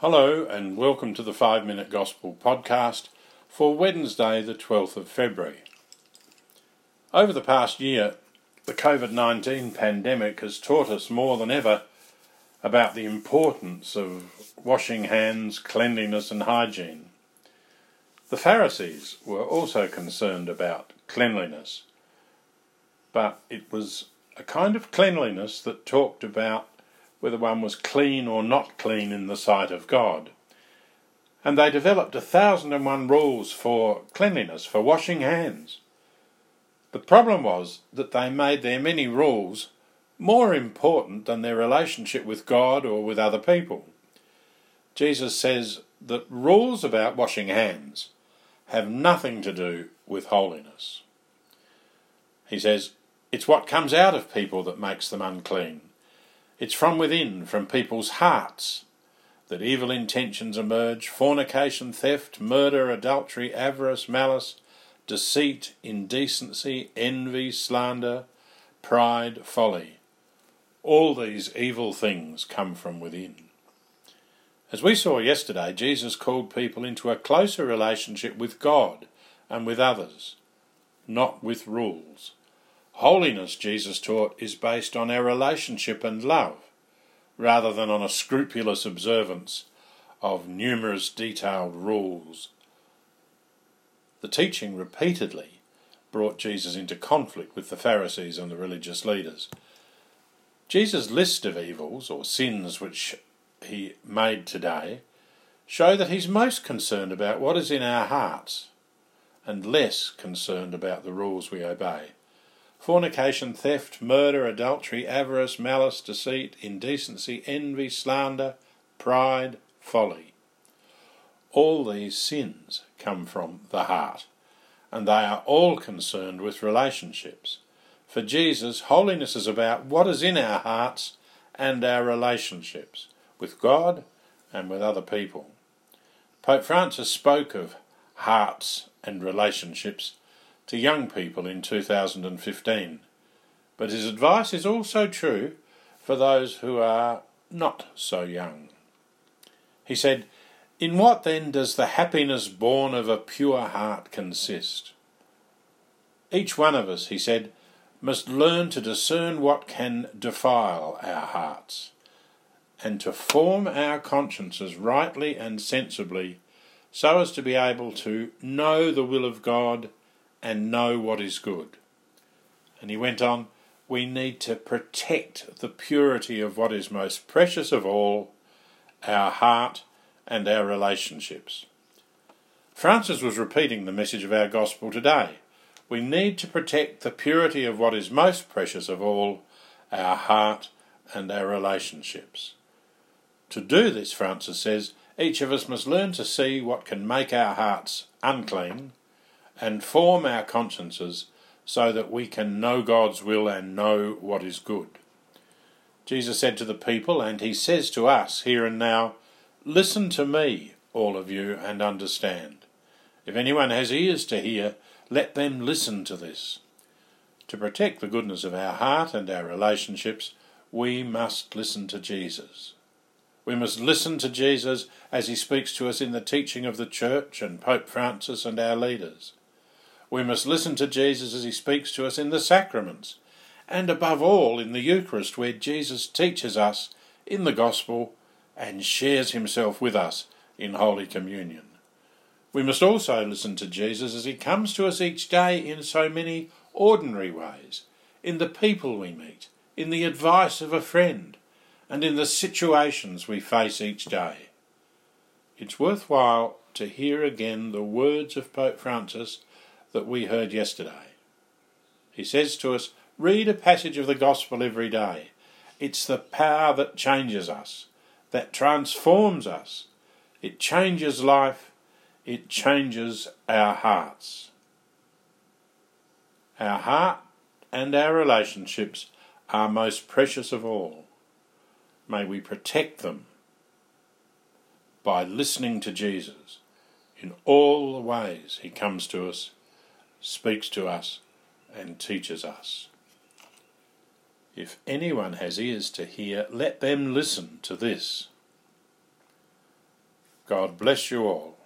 Hello, and welcome to the 5 Minute Gospel podcast for Wednesday, the 12th of February. Over the past year, the COVID 19 pandemic has taught us more than ever about the importance of washing hands, cleanliness, and hygiene. The Pharisees were also concerned about cleanliness, but it was a kind of cleanliness that talked about whether one was clean or not clean in the sight of God. And they developed a thousand and one rules for cleanliness, for washing hands. The problem was that they made their many rules more important than their relationship with God or with other people. Jesus says that rules about washing hands have nothing to do with holiness. He says it's what comes out of people that makes them unclean. It's from within, from people's hearts, that evil intentions emerge fornication, theft, murder, adultery, avarice, malice, deceit, indecency, envy, slander, pride, folly. All these evil things come from within. As we saw yesterday, Jesus called people into a closer relationship with God and with others, not with rules. Holiness, Jesus taught, is based on our relationship and love, rather than on a scrupulous observance of numerous detailed rules. The teaching repeatedly brought Jesus into conflict with the Pharisees and the religious leaders. Jesus' list of evils or sins which he made today show that he's most concerned about what is in our hearts and less concerned about the rules we obey fornication, theft, murder, adultery, avarice, malice, deceit, indecency, envy, slander, pride, folly. All these sins come from the heart, and they are all concerned with relationships. For Jesus, holiness is about what is in our hearts and our relationships with God and with other people. Pope Francis spoke of hearts and relationships to young people in 2015. But his advice is also true for those who are not so young. He said, In what then does the happiness born of a pure heart consist? Each one of us, he said, must learn to discern what can defile our hearts, and to form our consciences rightly and sensibly, so as to be able to know the will of God and know what is good. And he went on, we need to protect the purity of what is most precious of all, our heart and our relationships. Francis was repeating the message of our gospel today. We need to protect the purity of what is most precious of all, our heart and our relationships. To do this, Francis says, each of us must learn to see what can make our hearts unclean and form our consciences so that we can know God's will and know what is good. Jesus said to the people, and he says to us here and now, Listen to me, all of you, and understand. If anyone has ears to hear, let them listen to this. To protect the goodness of our heart and our relationships, we must listen to Jesus. We must listen to Jesus as he speaks to us in the teaching of the Church and Pope Francis and our leaders. We must listen to Jesus as he speaks to us in the sacraments, and above all in the Eucharist, where Jesus teaches us in the Gospel and shares himself with us in Holy Communion. We must also listen to Jesus as he comes to us each day in so many ordinary ways, in the people we meet, in the advice of a friend, and in the situations we face each day. It's worthwhile to hear again the words of Pope Francis that we heard yesterday. He says to us, read a passage of the Gospel every day. It's the power that changes us, that transforms us. It changes life, it changes our hearts. Our heart and our relationships are most precious of all. May we protect them by listening to Jesus in all the ways he comes to us speaks to us, and teaches us. If anyone has ears to hear, let them listen to this. God bless you all.